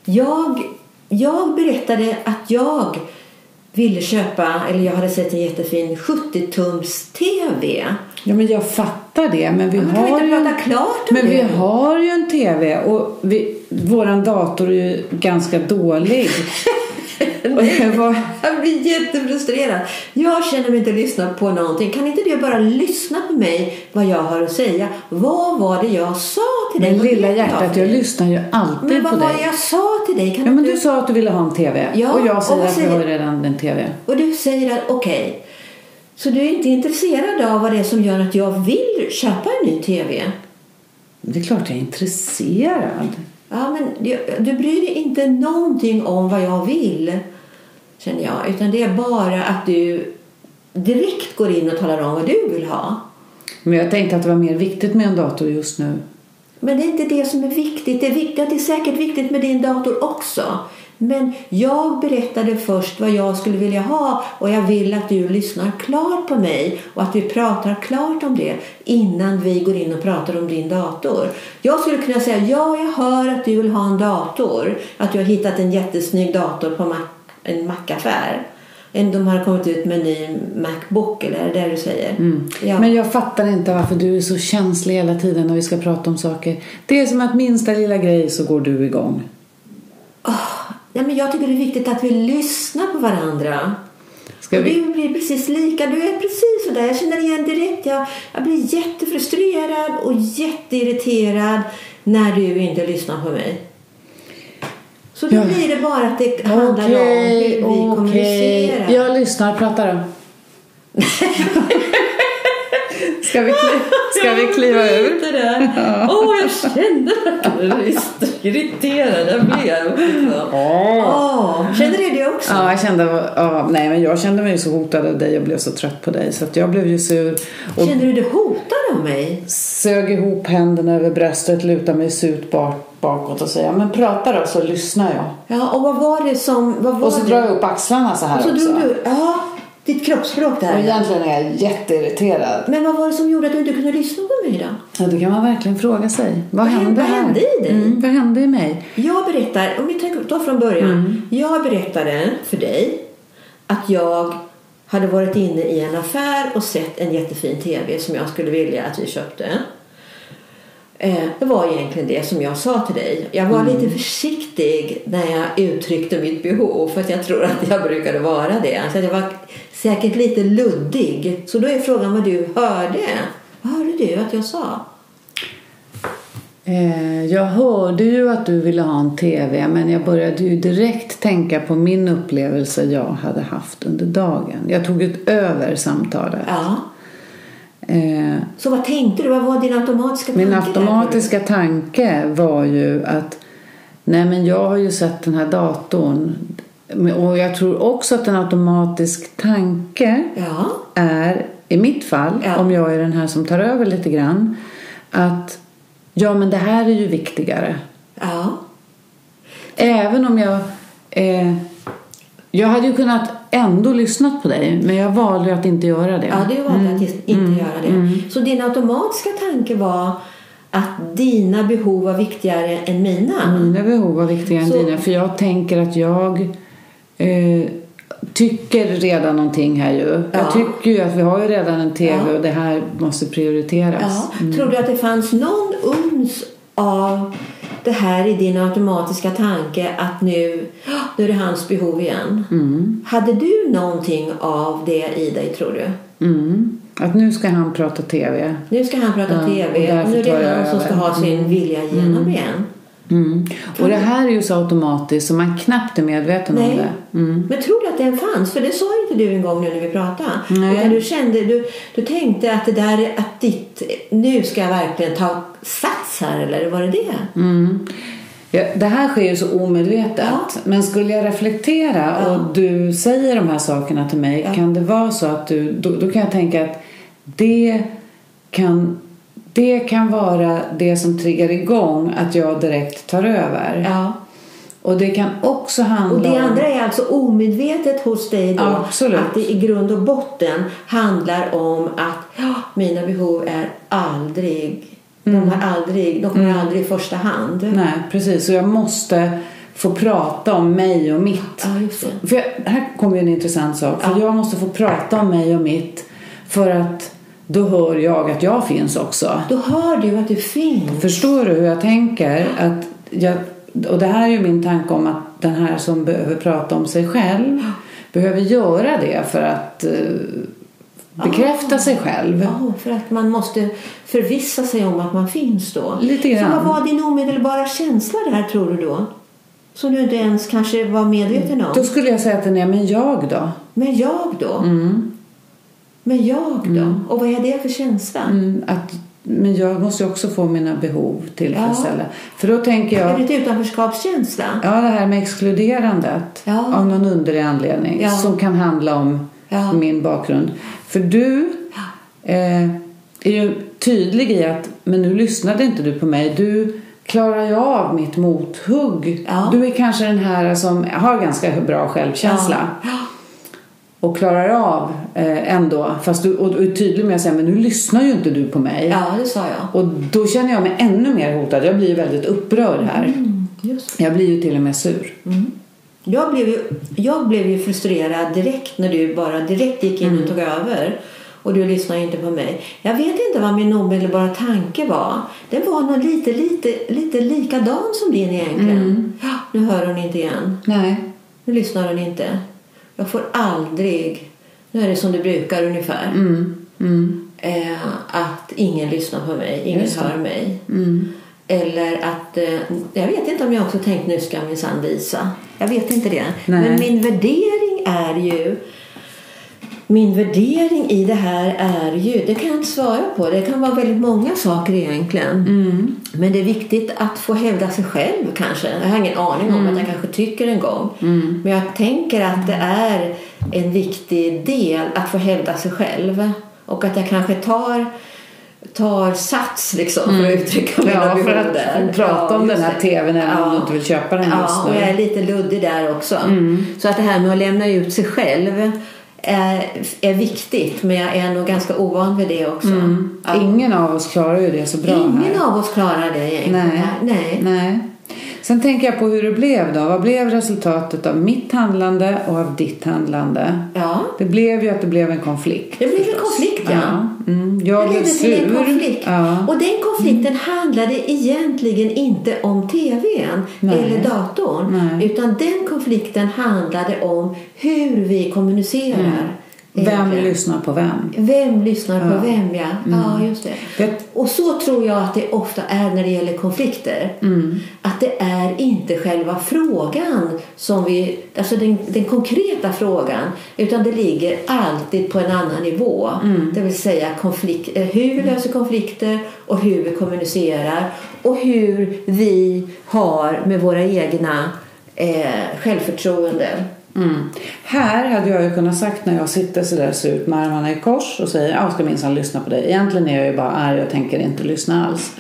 Jag, jag berättade att jag ville köpa, eller jag hade sett en jättefin 70-tums TV. Ja men jag fattar det. Men vi Men kan vi har ju... om Men vi har ju en TV och vi, våran dator är ju ganska dålig. och det var, Jag blir jättefrustrerad. Jag känner mig inte lyssna på någonting. Kan inte du bara lyssna på mig vad jag har att säga? Vad var det jag sa till dig? men lilla jag hjärtat, jag dig? lyssnar ju alltid Men på vad var dig. det jag sa till dig? Kan Ja men inte du sa att du ville ha en TV. Ja, och jag och säger att säger- har redan en TV. Och du säger att okej. Så du är inte intresserad av vad det är som gör att jag vill köpa en ny TV? Det är klart jag är intresserad. Ja, men du, du bryr dig inte någonting om vad jag vill, känner jag. Utan det är bara att du direkt går in och talar om vad du vill ha. Men jag tänkte att det var mer viktigt med en dator just nu. Men det är inte det som är viktigt. Det är, viktigt, det är säkert viktigt med din dator också. Men jag berättade först vad jag skulle vilja ha och jag vill att du lyssnar klart på mig och att vi pratar klart om det innan vi går in och pratar om din dator. Jag skulle kunna säga ja, jag hör att du vill ha en dator. Att du har hittat en jättesnygg dator på Mac, en Mac-affär. En- De har kommit ut med en ny Macbook, eller är det det du säger? Ja. Men jag fattar inte varför du är så känslig hela tiden när vi ska prata om saker. Det är som att minsta lilla grej så går du igång. Nej, men jag tycker det är viktigt att vi lyssnar på varandra. Ska och vi... du blir precis lika. Du är precis sådär. Jag känner igen direkt. Jag, jag blir jättefrustrerad och jätteirriterad när du inte lyssnar på mig. Så då Ja. blir det bara att det handlar om hur vi okej. kommunicerar. Jag lyssnar. Prata då. ska, vi kli... ska vi kliva ur? Åh, jag kände hur irriterad jag blev. Åh, känner du det också? Ja, jag kände, ja, nej, men jag kände mig så hotad av dig och blev så trött på dig så att jag blev ju sur och Känner du dig hotad av mig? sög ihop händerna över bröstet, lutade mig surt bak, bakåt och säga men prata då så lyssnar jag. Ja, och vad var det som... Vad var Och så det? drar jag upp axlarna så här Och så också. du... Ja, ditt kroppsspråk Och där. egentligen är jag jätteirriterad. Men vad var det som gjorde att du inte kunde lyssna på mig då? Ja, då kan man verkligen fråga sig. Vad, Vad hände vad hände i dig? Mm, vad hände i mig? Jag berättar, om vi tänker ta från början. Jag berättade för dig att jag hade varit inne i en affär och sett en jättefin TV som jag skulle vilja att vi köpte. Eh, Det var egentligen det som jag sa till dig. Jag var lite försiktig när jag uttryckte mitt behov för att jag tror att jag brukade vara det. Så jag var säkert lite luddig. Så då är frågan vad du hörde. Vad hörde du att jag sa? Eh, jag hörde ju att du ville ha en TV men jag började ju direkt tänka på min upplevelse jag hade haft under dagen. Jag tog ut över samtalet. Ja. Eh, Så vad tänkte du? Vad var din automatiska min tanke där? automatiska tanke var ju att nej men jag har ju sett den här datorn och jag tror också att en automatisk tanke Ja. är, i mitt fall, Ja. om jag är den här som tar över lite grann, att ja men det här är ju viktigare. Ja. Även om jag... Eh, jag hade ju kunnat ändå lyssnat på dig, men jag valde att inte göra det. Ja, du valde att inte göra det. Så din automatiska tanke var att dina behov var viktigare än mina? Mina behov var viktigare än Så- dina, för jag tänker att jag eh, tycker redan någonting här ju. Ja. Jag tycker ju att vi har ju redan en TV Ja. och det här måste prioriteras. Ja. Tror du att det fanns någon uns av det här är din automatiska tanke att nu, nu är det hans behov igen. Mm. Hade du någonting av det i dig tror du? Mm. Att nu ska han prata TV. Nu ska han prata TV nu är det han som ska ha sin vilja igenom igen. Mm. Och det här är ju så automatiskt så man knappt är medveten om Nej. det. Mm. Men tror du att den fanns? För det sa inte du en gång nu när vi pratade. Nej. Utan du kände, du, du tänkte att det där, att ditt, nu ska jag verkligen ta sats här eller var det det? Mm. Ja, det här sker ju så omedvetet. Ja. Men skulle jag reflektera Ja. och du säger de här sakerna till mig. Kan det vara så att du, då, då kan jag tänka att det kan, det kan vara det som triggar igång att jag direkt tar över. Ja. Och det kan också handla Och det om... andra är alltså omedvetet hos dig då. Absolut. Att det i grund och botten handlar om att mina behov är aldrig, de har aldrig, de kommer aldrig i första hand. Mm. Nej, precis. Och jag måste få prata om mig och mitt. Ja. För jag, här kommer ju en intressant sak. För Ja. jag måste få prata om mig och mitt. För att då hör jag att jag finns också. Då hör du att du finns. Förstår du hur jag tänker? Att jag, och det här är ju min tanke om att den här som behöver prata om sig själv behöver göra det för att eh, bekräfta sig själv. Ja, för att man måste förvissa sig om att man finns då. Lite Så grann. vad var din omedelbara känsla där tror du då? Som du inte ens kanske var medveten om. Då skulle jag säga att den är, men jag då? Men jag då? Mm. Men jag då? Och vad är det för känsla? Mm, att, men jag måste ju också få mina behov tillfredsställda. För då tänker Är jag, det ett utanförskapskänsla? ja det här med exkluderandet Ja. av någon underlig anledning Ja. som kan handla om min bakgrund. För du eh, är ju tydlig i att, men nu lyssnade inte du på mig. Du klarar ju av mitt mothugg. Du är kanske den här som har ganska bra självkänsla. Ja. Och klarar av eh, ändå, fast du och, och är tydlig med att säga, men nu lyssnar ju inte du på mig. Ja, det sa jag. Och då känner jag mig ännu mer hotad. Jag blir ju väldigt upprörd här. Mm. Jag blir ju till och med sur. Jag blev, ju, jag blev ju frustrerad direkt när du bara direkt gick in Mm. och tog över. Och du lyssnade inte på mig. Jag vet inte vad min omedelbara tanke var. Den var nog lite, lite, lite likadan som din egentligen. Mm. Ja, nu hör hon inte igen. Nej. Nu lyssnar hon inte. Jag får aldrig... Nu är det som det brukar ungefär. Mm. Mm. Eh, att ingen lyssnar på mig, ingen hör mig. Mm. Eller att, eh, jag vet inte om jag också tänkt nu ska jag minsann visa. Jag vet inte det. Nej. Men min värdering är ju, min värdering i det här är ju, det kan jag inte svara på. Det kan vara väldigt många saker egentligen. Mm. Men det är viktigt att få hävda sig själv kanske. Jag har ingen aning om att jag kanske tycker en gång. Mm. Men jag tänker att det är en viktig del att få hävda sig själv. Och att jag kanske tar, tar sats liksom för att uttrycka mina Mm. Ja, behov för att där. prata om just den här det. tvn även om du inte vill köpa den Ja, just och jag är nu. lite luddig där också. Mm. Så att det här med att lämna ut sig själv är, är viktigt. Men jag är nog ganska ovan vid det också. Ja. Mm. Ingen av oss klarar ju det så bra Ingen här. av oss klarar det egentligen. Nej. Nej. Nej. Sen tänker jag på hur det blev då. Vad blev resultatet av mitt handlande och av ditt handlande? Ja, Det blev ju att det blev en konflikt. det blev en konflikt ja. Ja. Mm. Jag Det blev till en sur. konflikt. Ja. Och den konflikten handlade egentligen inte om tvn Nej. eller datorn. Nej. Utan den konflikten handlade om hur vi kommunicerar. Vem lyssnar på vem? Vem lyssnar på Ja. vem, ja. Ja, just det. Det, Och så tror jag att det ofta är när det gäller konflikter. Mm. Att det är inte själva frågan som vi, alltså den, den konkreta frågan, utan det ligger alltid på en annan nivå. Mm. Det vill säga konflikt, eh, hur vi löser konflikter och hur vi kommunicerar och hur vi har med våra egna eh, självförtroende. Mm. Här hade jag ju kunnat sagt när jag sitter sådär surt med armarna i kors och säger jag ska minsann lyssna på dig. Egentligen är jag ju bara arg och tänker inte lyssna alls.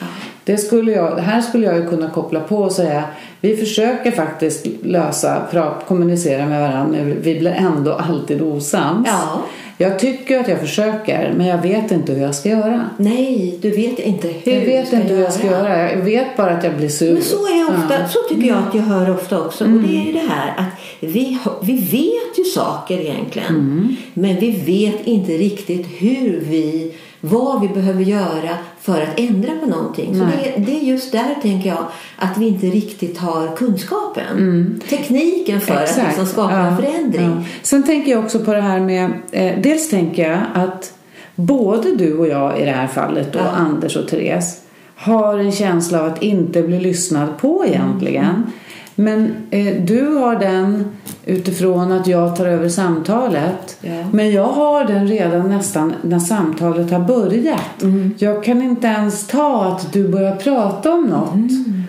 Det skulle jag, här skulle jag ju kunna koppla på och säga vi försöker faktiskt lösa, kommunicera med varandra vi blir ändå alltid osams. Ja. Jag tycker att jag försöker men jag vet inte hur jag ska göra. Nej, du vet inte hur Jag du vet ska inte hur jag ska göra. Jag vet bara att jag blir sur. Men så är jag ofta, Ja. Mm. så tycker jag att jag hör ofta också. Och det är ju det här att vi, vi vet ju saker egentligen. Mm. Men vi vet inte riktigt hur vi vad vi behöver göra för att ändra på någonting. Så det, det är just där, tänker jag, att vi inte riktigt har kunskapen. Mm. Tekniken för att liksom skapa en förändring. Ja. Sen tänker jag också på det här med, eh, dels tänker jag att både du och jag i det här fallet, då, Ja. Anders och Therese, har en känsla av att inte bli lyssnad på egentligen. Mm. Men eh, du har den utifrån att jag tar över samtalet. Ja. Men jag har den redan nästan när samtalet har börjat. Mm. Jag kan inte ens ta att du börjar prata om något. Mm.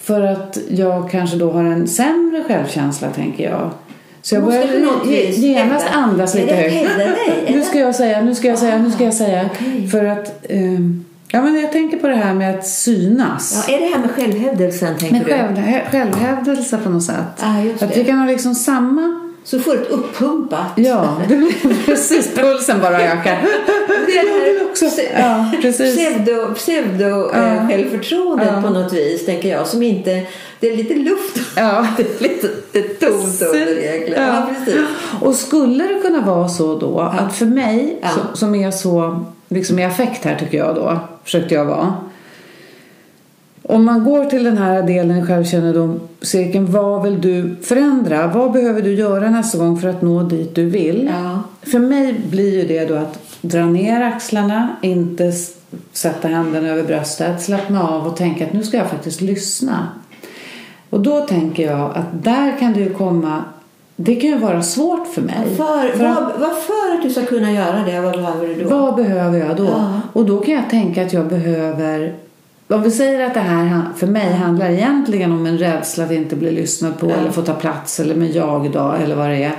För att jag kanske då har en sämre självkänsla, tänker jag. Så jag börjar genast andas lite högt. Nu ska jag säga, nu ska jag säga, nu ska jag säga. okej. För att... ehm, ja, men jag tänker på det här med att synas. Ja, är det här med självhävdelsen, tänker med du? själv, självhävdelse på något sätt. Ja, just att det. vi kan ha liksom samma... Så får du ett uppumpat Ja, det blir precis. Pulsen bara ökar. Det är det här också. Ja, precis. pseudo, pseudo Ja. eh, självförtroendet Ja. på något vis, tänker jag. Som inte... Det är lite luft. Ja. Det är lite är tomt under egentligen. Ja. Ja. precis. Och skulle det kunna vara så då att för mig Ja. så, som är så liksom i affekt här tycker jag då försökte jag vara. Om man går till den här delen självkännedom cirkeln vad vill du förändra? Vad behöver du göra nästa gång för att nå dit du vill? Ja. För mig blir ju det då att dra ner axlarna, inte sätta händerna över bröstet, slappna av och tänka att nu ska jag faktiskt lyssna. Och då tänker jag att där kan det ju komma, det kan ju vara svårt för mig. För, För att- vad, vad för att du ska kunna göra det, vad behöver du då? vad behöver jag då? Ja. Och då kan jag tänka att jag behöver om vi säger att det här för mig handlar egentligen om en rädsla att inte bli lyssnad på Ja. eller få ta plats eller med jag då eller vad det är.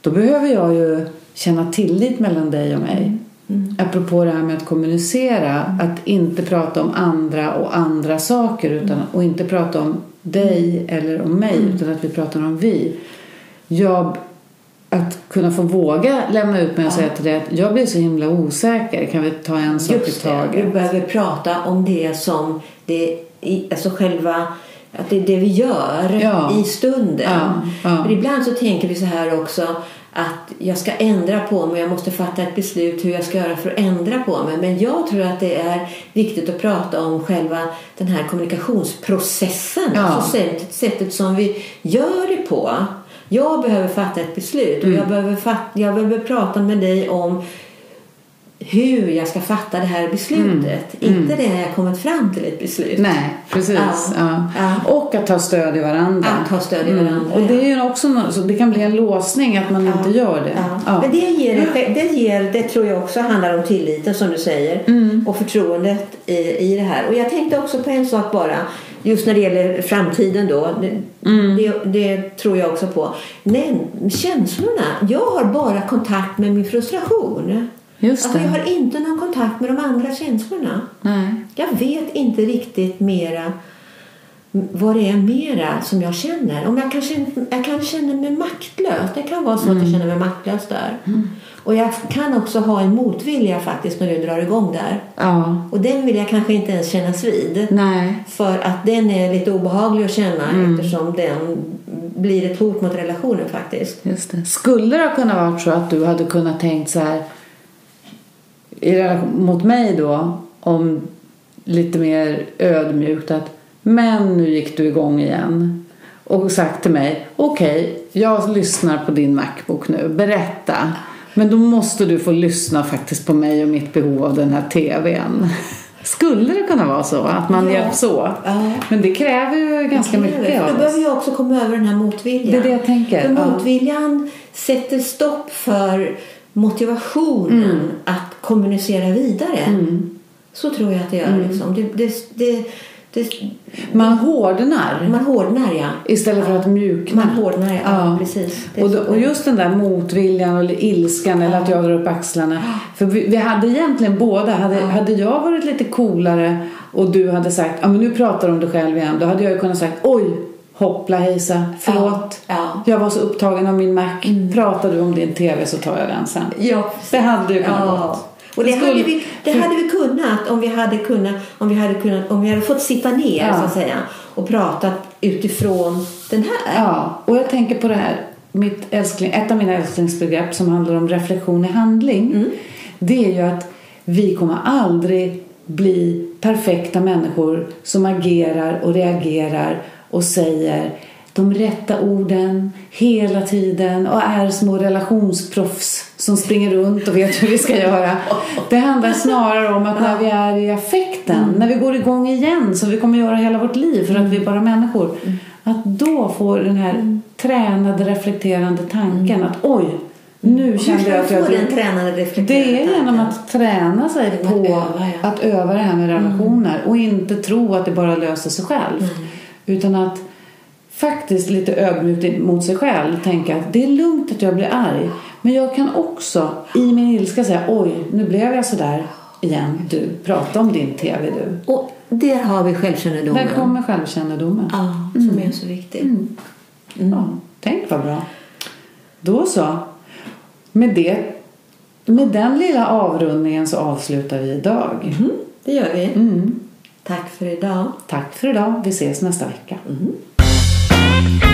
Då behöver jag ju känna tillit mellan dig och mig. Mm. Apropå det här med att kommunicera, att inte prata om andra och andra saker utan, och inte prata om dig eller om mig utan att vi pratar om vi. Jag, att kunna få våga lämna ut mig och säga till dig att jag blir så himla osäker. Kan vi ta en sak i Just det, du taget? behöver prata om det som det, alltså själva att det är det vi gör Ja. i stunden. Ja, ja. Ibland så tänker vi så här också att jag ska ändra på mig, jag måste fatta ett beslut hur jag ska göra för att ändra på mig. Men jag tror att det är viktigt att prata om själva den här kommunikationsprocessen. Ja. Alltså sättet, sättet som vi gör det på. Jag behöver fatta ett beslut och Mm. jag, behöver fatta, jag behöver prata med dig om hur jag ska fatta det här beslutet. Inte det när jag kommit fram till ett beslut. Mm. Nej, precis. Ja. Ja. Ja. Och att ta stöd i varandra. Att ta stöd i varandra, Och det, ja. är ju också så det kan bli en låsning att man inte gör det. Ja. Ja. Men det ger, det ger, det tror jag också handlar om tilliten som du säger Mm. och förtroendet i, i det här. Och jag tänkte också på en sak bara, just när det gäller framtiden då. Det, Mm. det, det tror jag också på. Men känslorna, jag har bara kontakt med min frustration. Just Alltså, jag har inte någon kontakt med de andra känslorna. Nej. Jag vet inte riktigt mera vad det är mera som jag känner. Om jag, kanske, jag kan känna mig maktlös. Det kan vara så att jag känner mig maktlös där. Och jag kan också ha en motvilja faktiskt när du drar igång där. Ja. Och den vill jag kanske inte ens kännas vid. Nej. För att den är lite obehaglig att känna eftersom den blir ett hot mot relationen faktiskt. Just det. Skulle det ha kunnat vara så att du hade kunnat tänkt så här i relation mot mig då om lite mer ödmjukt att men nu gick du igång igen och sagt till mig okej jag lyssnar på din Macbook nu berätta men då måste du få lyssna faktiskt på mig och mitt behov av den här TVn. Skulle det kunna vara så att man Ja. hjälps åt? Ja. Men det kräver ju ganska Det mycket av då oss. behöver jag också komma över den här motviljan. Det är det jag tänker. För Ja. motviljan sätter stopp för motivationen Mm. att kommunicera vidare. Så tror jag att det gör. Mm. Liksom. Det, det, det, det, Man hårdnar man hårdnar, ja. istället för att mjukna. Man hårdnar, ja. Ja. Precis. Och, då, och just den där motviljan eller ilskan eller att jag drar upp axlarna. För vi, vi hade egentligen båda. Hade, hade jag varit lite coolare och du hade sagt ja men nu pratar du om dig själv igen. Då hade jag ju kunnat sagt oj hoppla hejsa förlåt. Ja. Ja. Jag var så upptagen av min Mac. Pratar du om din TV så tar jag den sen. Ja, Det hade ju kunnat Ja. vara. Och det, hade vi, det hade vi kunnat om vi hade kunnat om vi hade kunnat om vi hade fått sitta ner Ja. så att säga och pratat utifrån den här. Ja, och jag tänker på det här, mitt älskling, ett av mina älsklingsbegrepp som handlar om reflektion i handling. Mm. Det är ju att vi kommer aldrig bli perfekta människor som agerar och reagerar och säger de rätta orden hela tiden och är små relationsproffs som springer runt och vet hur vi ska göra. Det handlar snarare om att när vi är i affekten, när vi går igång igen som vi kommer göra hela vårt liv för att vi är bara människor. Att då får den här tränade reflekterande tanken att oj, nu kände jag att jag... Hur ska man få den tränade reflekterande Det är genom att träna sig på att öva, ja. att öva det här med relationer och inte tro att det bara löser sig själv. Utan att faktiskt lite ödmjukt mot sig själv tänka att det är lugnt att jag blir arg. Men jag kan också i min ilska säga oj, nu blev jag sådär igen. Du, prata om din TV du. Och där har vi självkännedomen. Där kommer självkännedomen. Ja, som är så viktig. Ja, tänk vad bra. Då så. Med, det, med den lilla avrundningen så avslutar vi idag. Mm, det gör vi. Mm. Tack för idag. Tack för idag. Vi ses nästa vecka. Mm. Thank you.